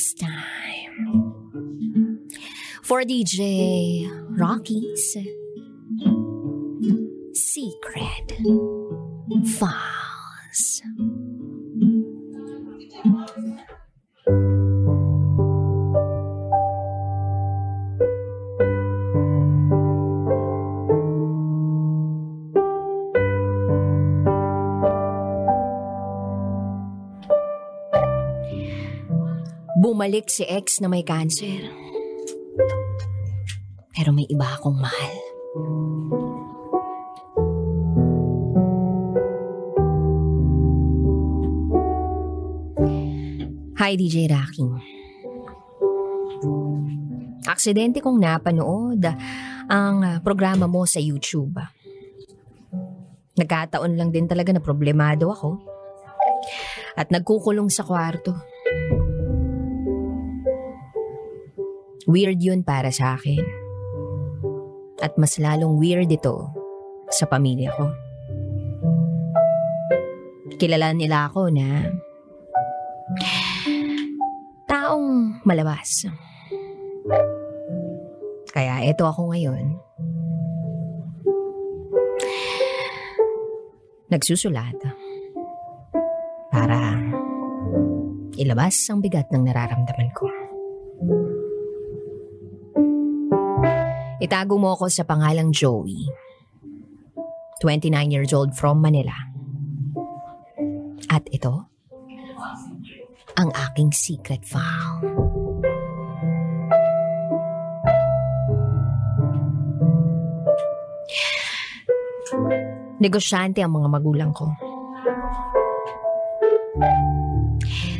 It's time for DJ Rocky's Secret Files. Bumalik si ex na may cancer. Pero may iba akong mahal. Hi, DJ Rocky. Aksidente kong napanood ang programa mo sa YouTube. Nagkataon lang din talaga na problemado ako. At nagkukulong sa kwarto. Weird yun para sa akin. At mas lalong weird ito sa pamilya ko. Kilala nila ako na taong malabas. Kaya eto ako ngayon. Nagsusulat para ilabas ang bigat ng nararamdaman ko. Itago mo ako sa pangalang Joey. 29 years old from Manila. At ito, ang aking secret file. Negosyante ang mga magulang ko.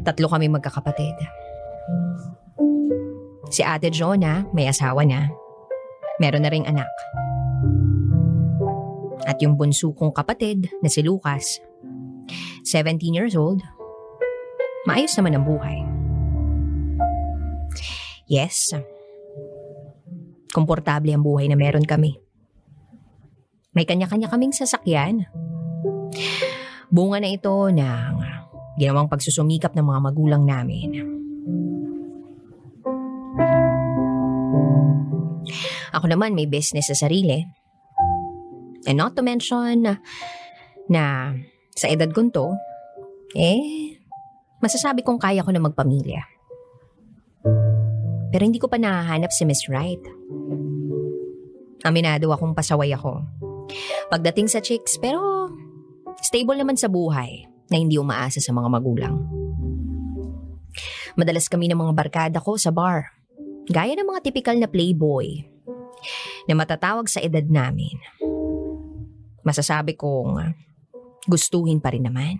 Tatlo kami magkakapatid. Si Ate Jonah, may asawa na. Meron na ring anak. At yung bunso kong kapatid na si Lucas, 17 years old, maayos naman ang buhay. Yes, komportable ang buhay na meron kami. May kanya-kanya kaming sasakyan. Bunga na ito ng ginawang pagsusumikap ng mga magulang namin. Ako naman may business sa sarili. And not to mention na, na sa edad ko to, eh, masasabi kong kaya ko na magpamilya. Pero hindi ko pa nahahanap si Miss Right. Aminado akong pasaway ako. Pagdating sa chicks, pero stable naman sa buhay na hindi umaasa sa mga magulang. Madalas kami ng mga barkada ko sa bar. Gaya ng mga typical na playboy na matatawag sa edad namin. Masasabi kong gustuhin pa rin naman.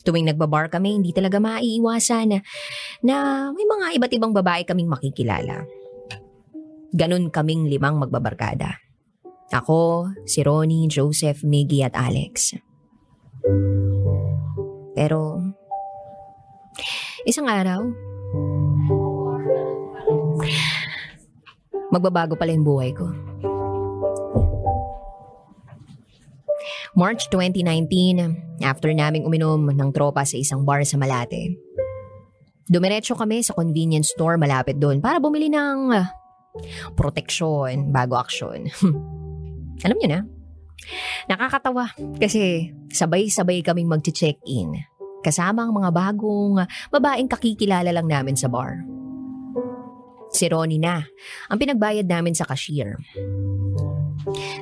Tuwing nagbabar kami, hindi talaga maiiwasan na, na may mga iba't ibang babae kaming makikilala. Ganon kaming limang magbabarkada. Ako, si Ronnie, Joseph, Miggy at Alex. Pero, isang araw, magbabago pala yung buhay ko. March 2019, after naming uminom ng tropa sa isang bar sa Malate. Dumiretso kami sa convenience store malapit doon para bumili ng ah, proteksyon bago aksyon. Alam niyo na. Nakakatawa kasi sabay-sabay kaming mag-check-in kasama ang mga bagong babaeng kakikilala lang namin sa bar. Si Ronnie na ang pinagbayad namin sa cashier.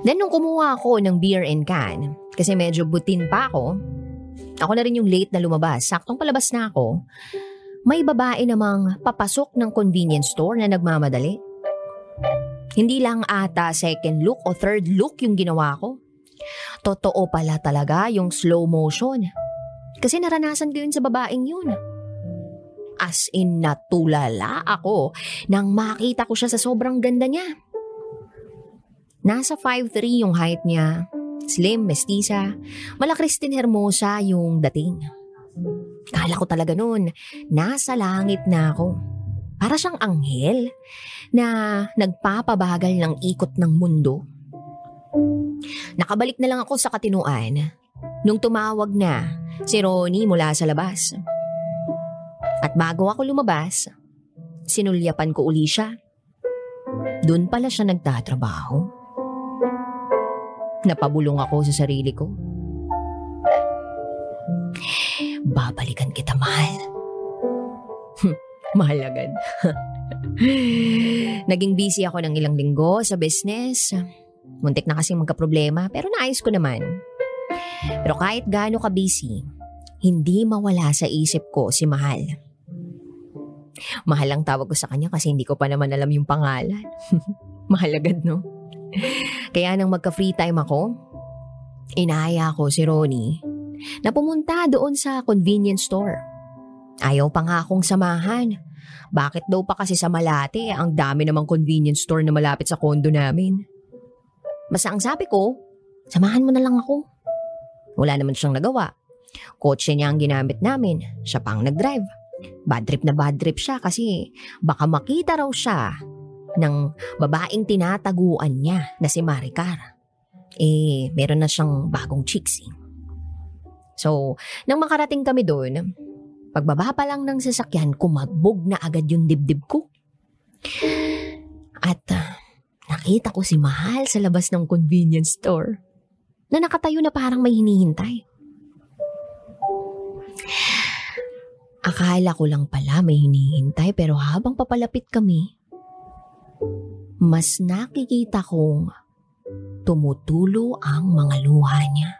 Then nung kumuha ako ng beer and can, kasi medyo butin pa ako, ako na rin yung late na lumabas, saktong palabas na ako, may babae namang papasok ng convenience store na nagmamadali. Hindi lang ata second look o third look yung ginawa ko. Totoo pala talaga yung slow motion. Kasi naranasan ko yun sa babaeng yun. As in natulala ako nang makita ko siya sa sobrang ganda niya. Nasa 5'3 yung height niya. Slim, mestiza. Malakristin hermosa yung dating. Kala ko talaga noon, nasa langit na ako. Para siyang anghel na nagpapabagal ng ikot ng mundo. Nakabalik na lang ako sa katinuan nung tumawag na si Ronnie mula sa labas. At bago ako lumabas, sinulyapan ko uli siya. Doon pala siya nagtatrabaho. Napabulong ako sa sarili ko. Babalikan kita, mahal. mahal agad. Naging busy ako ng ilang linggo sa business. Muntik na kasing magka-problema pero naayos ko naman. Pero kahit gaano ka busy, hindi mawala sa isip ko si Mahal. Mahal ang tawag ko sa kanya kasi hindi ko pa naman alam yung pangalan. Mahal agad, no? Kaya nang magka-free time ako, inaya ko si Ronnie na pumunta doon sa convenience store. Ayaw pa nga akong samahan. Bakit daw pa kasi sa Malate ang dami namang convenience store na malapit sa kondo namin? Basta ang sabi ko, samahan mo na lang ako. Wala naman siyang nagawa. Kotse niya ang ginamit namin, siya pang nag-drive. Bad trip na bad trip siya kasi baka makita raw siya ng babaeng tinataguan niya na si Maricar. Eh, meron na siyang bagong chicks eh. So, nang makarating kami doon, pagbaba pa lang ng sasakyan, kumagbog na agad yung dibdib ko. At uh, nakita ko si Mahal sa labas ng convenience store na nakatayo na parang may hinihintay. Akala ko lang pala may hinihintay pero habang papalapit kami, mas nakikita kong tumutulo ang mga luha niya.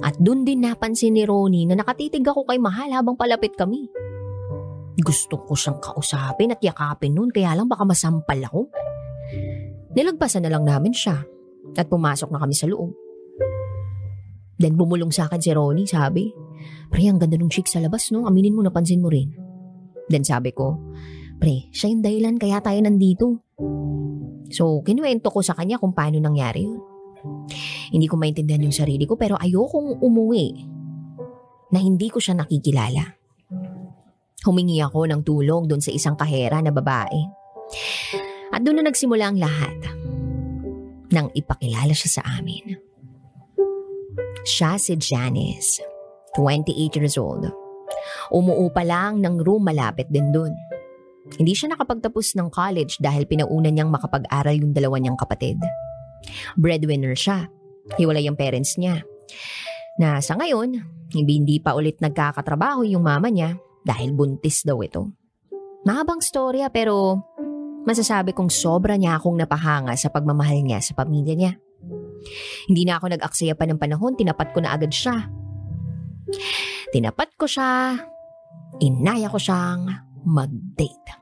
At dun din napansin ni Ronnie na nakatitig ako kay Mahal habang palapit kami. Gusto ko siyang kausapin at yakapin nun kaya lang baka masampal ako. Nilagpasan na lang namin siya at pumasok na kami sa loob. Then bumulong sa akin si Ronnie, sabi, Pre, ang ganda ng chick sa labas, no? Aminin mo, napansin mo rin. Then sabi ko, Pre, siya yung dahilan kaya tayo nandito. So, kinuwento ko sa kanya kung paano nangyari yun. Hindi ko maintindihan yung sarili ko pero ayokong umuwi na hindi ko siya nakikilala. Humingi ako ng tulong doon sa isang kahera na babae. At doon na nagsimula ang lahat. Nang ipakilala siya sa amin. Siya si Janice, 28 years old. Umuupa lang ng room malapit din dun. Hindi siya nakapagtapos ng college dahil pinauna niyang makapag-aral yung dalawa niyang kapatid. Breadwinner siya. Hiwalay ang parents niya. Na sa ngayon, hindi, pa ulit nagkakatrabaho yung mama niya dahil buntis daw ito. Mahabang storya pero masasabi kong sobra niya akong napahanga sa pagmamahal niya sa pamilya niya. Hindi na ako nag-aksaya pa ng panahon, tinapat ko na agad siya. Tinapat ko siya, inaya ko siyang mag-date.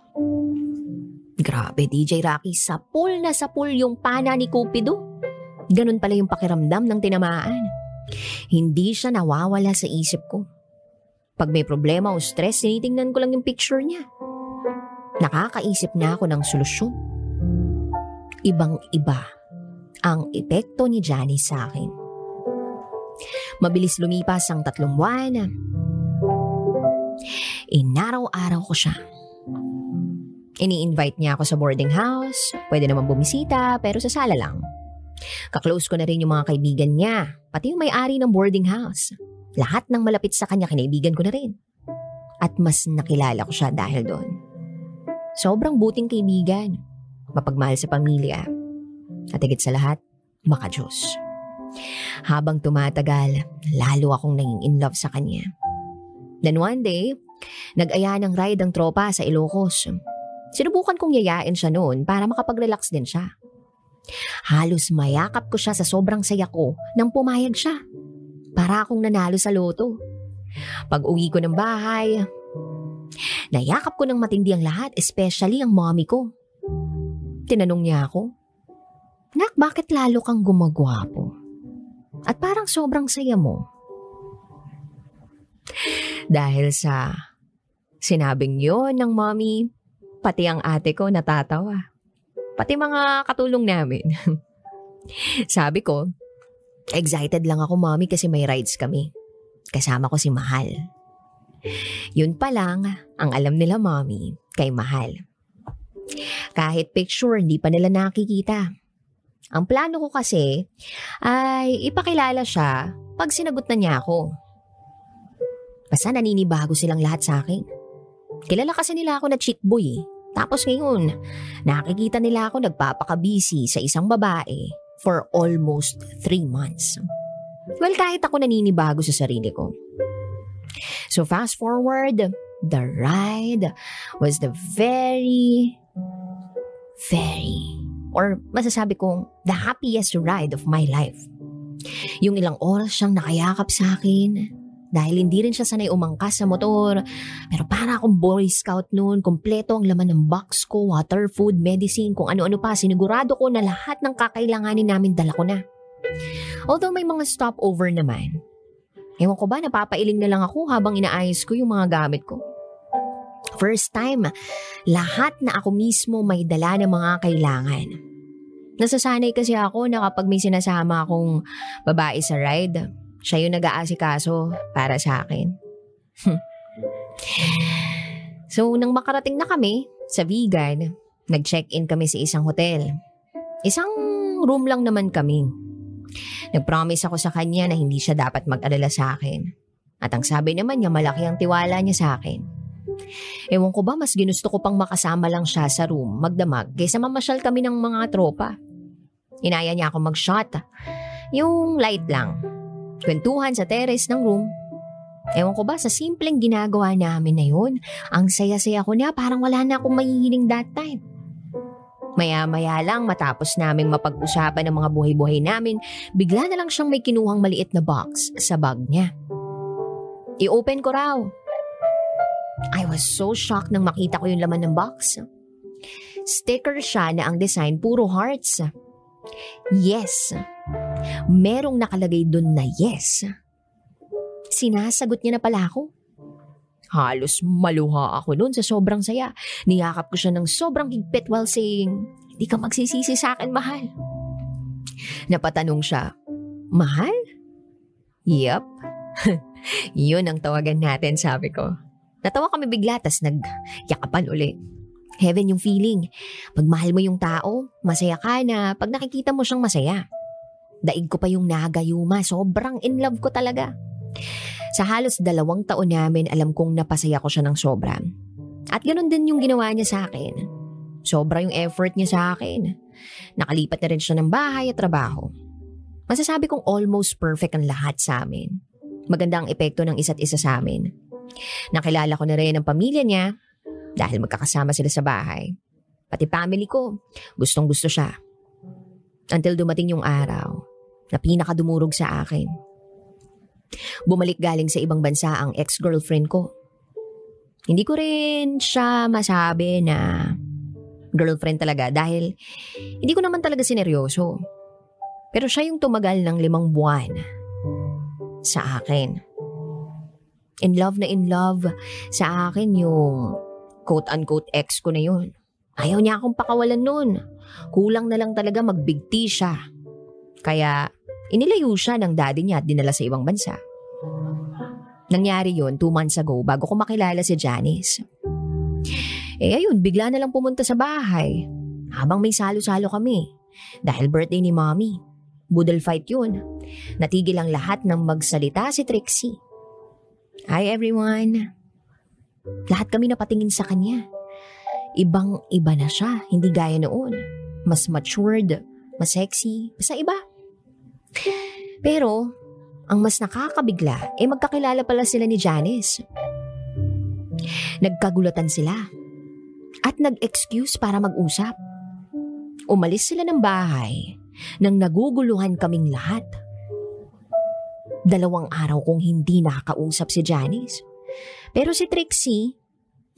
Grabe DJ Rocky, sa pool na sa pool yung pana ni Cupido. Ganun pala yung pakiramdam ng tinamaan. Hindi siya nawawala sa isip ko. Pag may problema o stress, tinitingnan ko lang yung picture niya. Nakakaisip na ako ng solusyon. Ibang-iba ang epekto ni Johnny sa akin. Mabilis lumipas ang tatlong buwan. Inaraw-araw ko siya. Ini-invite niya ako sa boarding house. Pwede naman bumisita pero sa sala lang. Kaklose ko na rin yung mga kaibigan niya, pati yung may-ari ng boarding house. Lahat ng malapit sa kanya kinaibigan ko na rin. At mas nakilala ko siya dahil doon. Sobrang buting kaibigan. Mapagmahal sa pamilya at higit sa lahat, makajos. Habang tumatagal, lalo akong naging in love sa kanya. Then one day, nag-aya ng ride ang tropa sa Ilocos. Sinubukan kong yayain siya noon para makapag-relax din siya. Halos mayakap ko siya sa sobrang saya ko nang pumayag siya. Para akong nanalo sa loto. Pag uwi ko ng bahay, nayakap ko ng matindi ang lahat, especially ang mommy ko. Tinanong niya ako, Nak, bakit lalo kang gumagwapo? At parang sobrang saya mo. Dahil sa sinabing yon ng mommy, pati ang ate ko natatawa. Pati mga katulong namin. Sabi ko, excited lang ako mommy kasi may rides kami. Kasama ko si Mahal. Yun pa lang ang alam nila mommy kay Mahal. Kahit picture hindi pa nila nakikita. Ang plano ko kasi ay ipakilala siya pag sinagot na niya ako. Basta naninibago silang lahat sa akin. Kilala kasi nila ako na chick boy eh. Tapos ngayon, nakikita nila ako nagpapakabisi sa isang babae for almost three months. Well, kahit ako naninibago sa sarili ko. So fast forward, the ride was the very, very, or masasabi kong the happiest ride of my life. Yung ilang oras siyang nakayakap sa akin, dahil hindi rin siya sanay umangkas sa motor. Pero para akong boy scout noon, kompleto ang laman ng box ko, water, food, medicine, kung ano-ano pa. Sinigurado ko na lahat ng kakailanganin namin dala ko na. Although may mga stopover naman. Ewan ko ba, napapailing na lang ako habang inaayos ko yung mga gamit ko. First time, lahat na ako mismo may dala ng mga kailangan. Nasasanay kasi ako na kapag may sinasama akong babae sa ride, siya yung nag-aasikaso para sa akin. so, nang makarating na kami sa vegan, nag-check-in kami sa isang hotel. Isang room lang naman kami. Nag-promise ako sa kanya na hindi siya dapat mag-alala sa akin. At ang sabi naman niya malaki ang tiwala niya sa akin. Ewan ko ba mas ginusto ko pang makasama lang siya sa room, magdamag, kaysa mamasyal kami ng mga tropa. Inaya niya ako mag-shot. Yung light lang, Kwentuhan sa terrace ng room. Ewan ko ba sa simpleng ginagawa namin na yun, ang saya-saya ko na parang wala na akong mahihiling that time. Maya-maya lang matapos naming mapag-usapan ng mga buhay-buhay namin, bigla na lang siyang may kinuhang maliit na box sa bag niya. I-open ko raw. I was so shocked nang makita ko yung laman ng box. Sticker siya na ang design puro hearts. Yes, merong nakalagay doon na yes. Sinasagot niya na pala ako. Halos maluha ako noon sa sobrang saya. Niyakap ko siya ng sobrang higpit while saying, Hindi ka magsisisi sa akin, mahal. Napatanong siya, Mahal? Yep. Yun ang tawagan natin, sabi ko. Natawa kami bigla, tas nagyakapan ulit. Heaven yung feeling. Pag mahal mo yung tao, masaya ka na pag nakikita mo siyang masaya. Daig ko pa yung nagayuma. Sobrang in love ko talaga. Sa halos dalawang taon namin, alam kong napasaya ko siya ng sobra. At ganun din yung ginawa niya sa akin. Sobra yung effort niya sa akin. Nakalipat na rin siya ng bahay at trabaho. Masasabi kong almost perfect ang lahat sa amin. Maganda ang epekto ng isa't isa sa amin. Nakilala ko na rin ang pamilya niya dahil magkakasama sila sa bahay. Pati family ko, gustong gusto siya. Until dumating yung araw na pinakadumurog sa akin. Bumalik galing sa ibang bansa ang ex-girlfriend ko. Hindi ko rin siya masabi na girlfriend talaga dahil hindi ko naman talaga sineryoso. Pero siya yung tumagal ng limang buwan sa akin. In love na in love sa akin yung quote-unquote ex ko na yun. Ayaw niya akong pakawalan nun. Kulang na lang talaga magbigti siya. Kaya inilayo siya ng daddy niya at dinala sa ibang bansa. Nangyari yon two months ago bago ko makilala si Janice. Eh ayun, bigla na lang pumunta sa bahay. Habang may salo-salo kami. Dahil birthday ni mommy. Budal fight yun. Natigil ang lahat ng magsalita si Trixie. Hi everyone. Lahat kami napatingin sa kanya. Ibang iba na siya, hindi gaya noon. Mas matured, mas sexy, basta iba. Pero, ang mas nakakabigla, eh magkakilala pala sila ni Janice. Nagkagulatan sila. At nag-excuse para mag-usap. Umalis sila ng bahay nang naguguluhan kaming lahat. Dalawang araw kong hindi nakakausap si Janice. Pero si Trixie,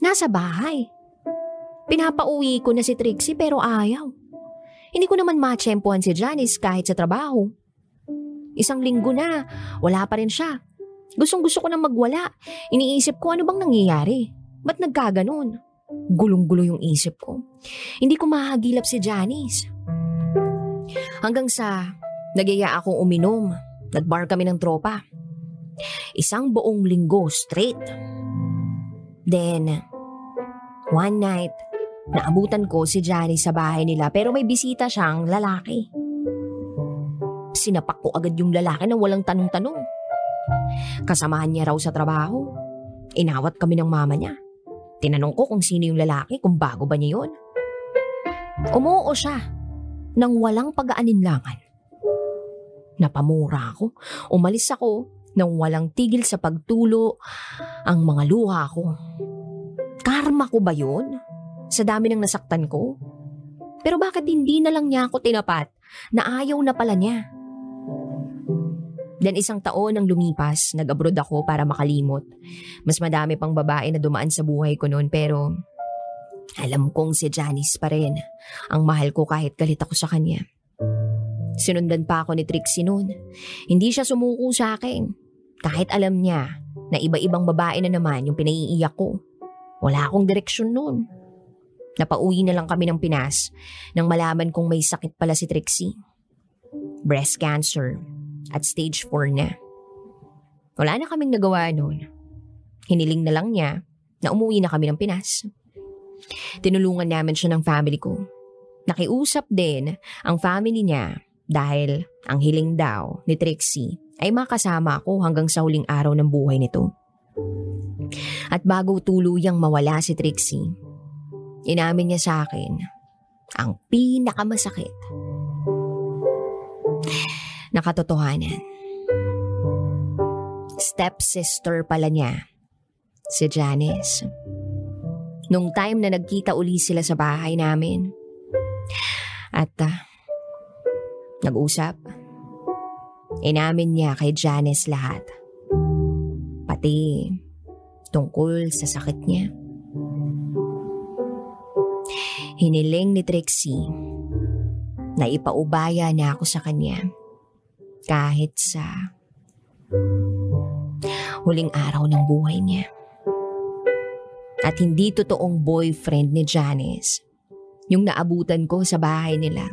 nasa bahay. Pinapauwi ko na si Trixie pero ayaw. Hindi ko naman matsyempohan si Janice kahit sa trabaho. Isang linggo na, wala pa rin siya. Gustong gusto ko na magwala. Iniisip ko ano bang nangyayari. Ba't nagkaganon? Gulong-gulo yung isip ko. Hindi ko mahagilap si Janice. Hanggang sa nagyaya akong uminom. Nagbar kami ng tropa. Isang buong linggo straight. Then, one night, naabutan ko si Johnny sa bahay nila pero may bisita siyang lalaki. Sinapak ko agad yung lalaki na walang tanong-tanong. Kasamahan niya raw sa trabaho. Inawat kami ng mama niya. Tinanong ko kung sino yung lalaki, kung bago ba niya yun. Umuo siya nang walang pag-aaninlangan. Napamura ako. Umalis ako nang walang tigil sa pagtulo ang mga luha ko. Karma ko ba yun? Sa dami ng nasaktan ko? Pero bakit hindi na lang niya ako tinapat na ayaw na pala niya? Then isang taon ang lumipas, nag-abroad ako para makalimot. Mas madami pang babae na dumaan sa buhay ko noon pero alam kong si Janice pa rin. Ang mahal ko kahit galit ako sa kanya. Sinundan pa ako ni Trixie noon. Hindi siya sumuko sa akin. Kahit alam niya na iba-ibang babae na naman yung pinaiiyak ko. Wala akong direksyon noon. Napauwi na lang kami ng Pinas nang malaman kong may sakit pala si Trixie. Breast cancer at stage 4 na. Wala na kaming nagawa noon. Hiniling na lang niya na umuwi na kami ng Pinas. Tinulungan namin siya ng family ko. Nakiusap din ang family niya dahil ang hiling daw ni Trixie ay makasama ako hanggang sa huling araw ng buhay nito. At bago tuluyang mawala si Trixie, inamin niya sa akin ang pinakamasakit Nakatotohanan. Stepsister pala niya, si Janice. Nung time na nagkita uli sila sa bahay namin. At uh, nag-usap. Inamin niya kay Janice lahat. Pati tungkol sa sakit niya. Hiniling ni Trixie na ipaubaya na ako sa kanya kahit sa huling araw ng buhay niya. At hindi totoong boyfriend ni Janice yung naabutan ko sa bahay nila.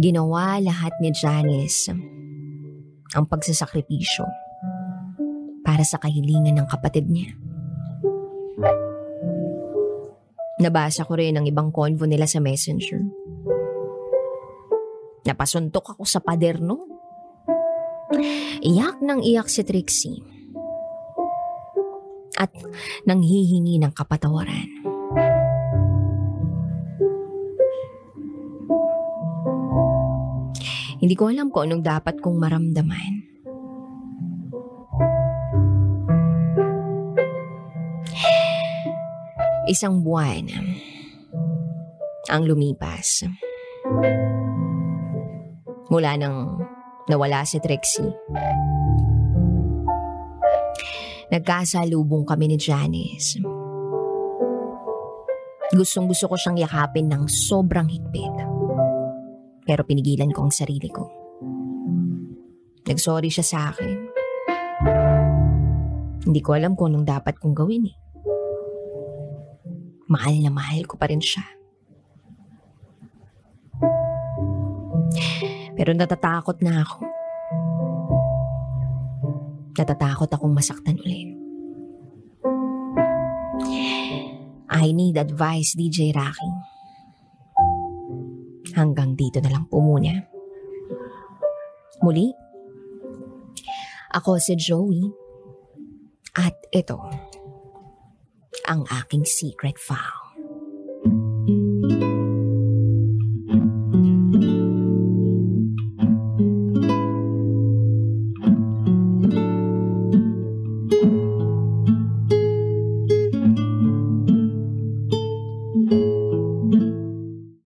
Ginawa lahat ni Janice ang pagsasakripisyo para sa kahilingan ng kapatid niya. Nabasa ko rin ang ibang convo nila sa messenger. Napasuntok ako sa pader no. Iyak nang iyak si Trixie. At nanghihingi ng kapatawaran. Hindi ko alam kung anong dapat kong maramdaman. Isang buwan ang lumipas. Mula nang nawala si Trixie. Nagkasalubong kami ni Janice. Gustong gusto ko siyang yakapin ng sobrang higpit. Pero pinigilan ko ang sarili ko. Nagsorry siya sa akin. Hindi ko alam kung anong dapat kong gawin eh mahal na mahal ko pa rin siya. Pero natatakot na ako. Natatakot akong masaktan ulit. I need advice, DJ Rocky. Hanggang dito na lang po muna. Muli, ako si Joey. At ito, ang aking secret file.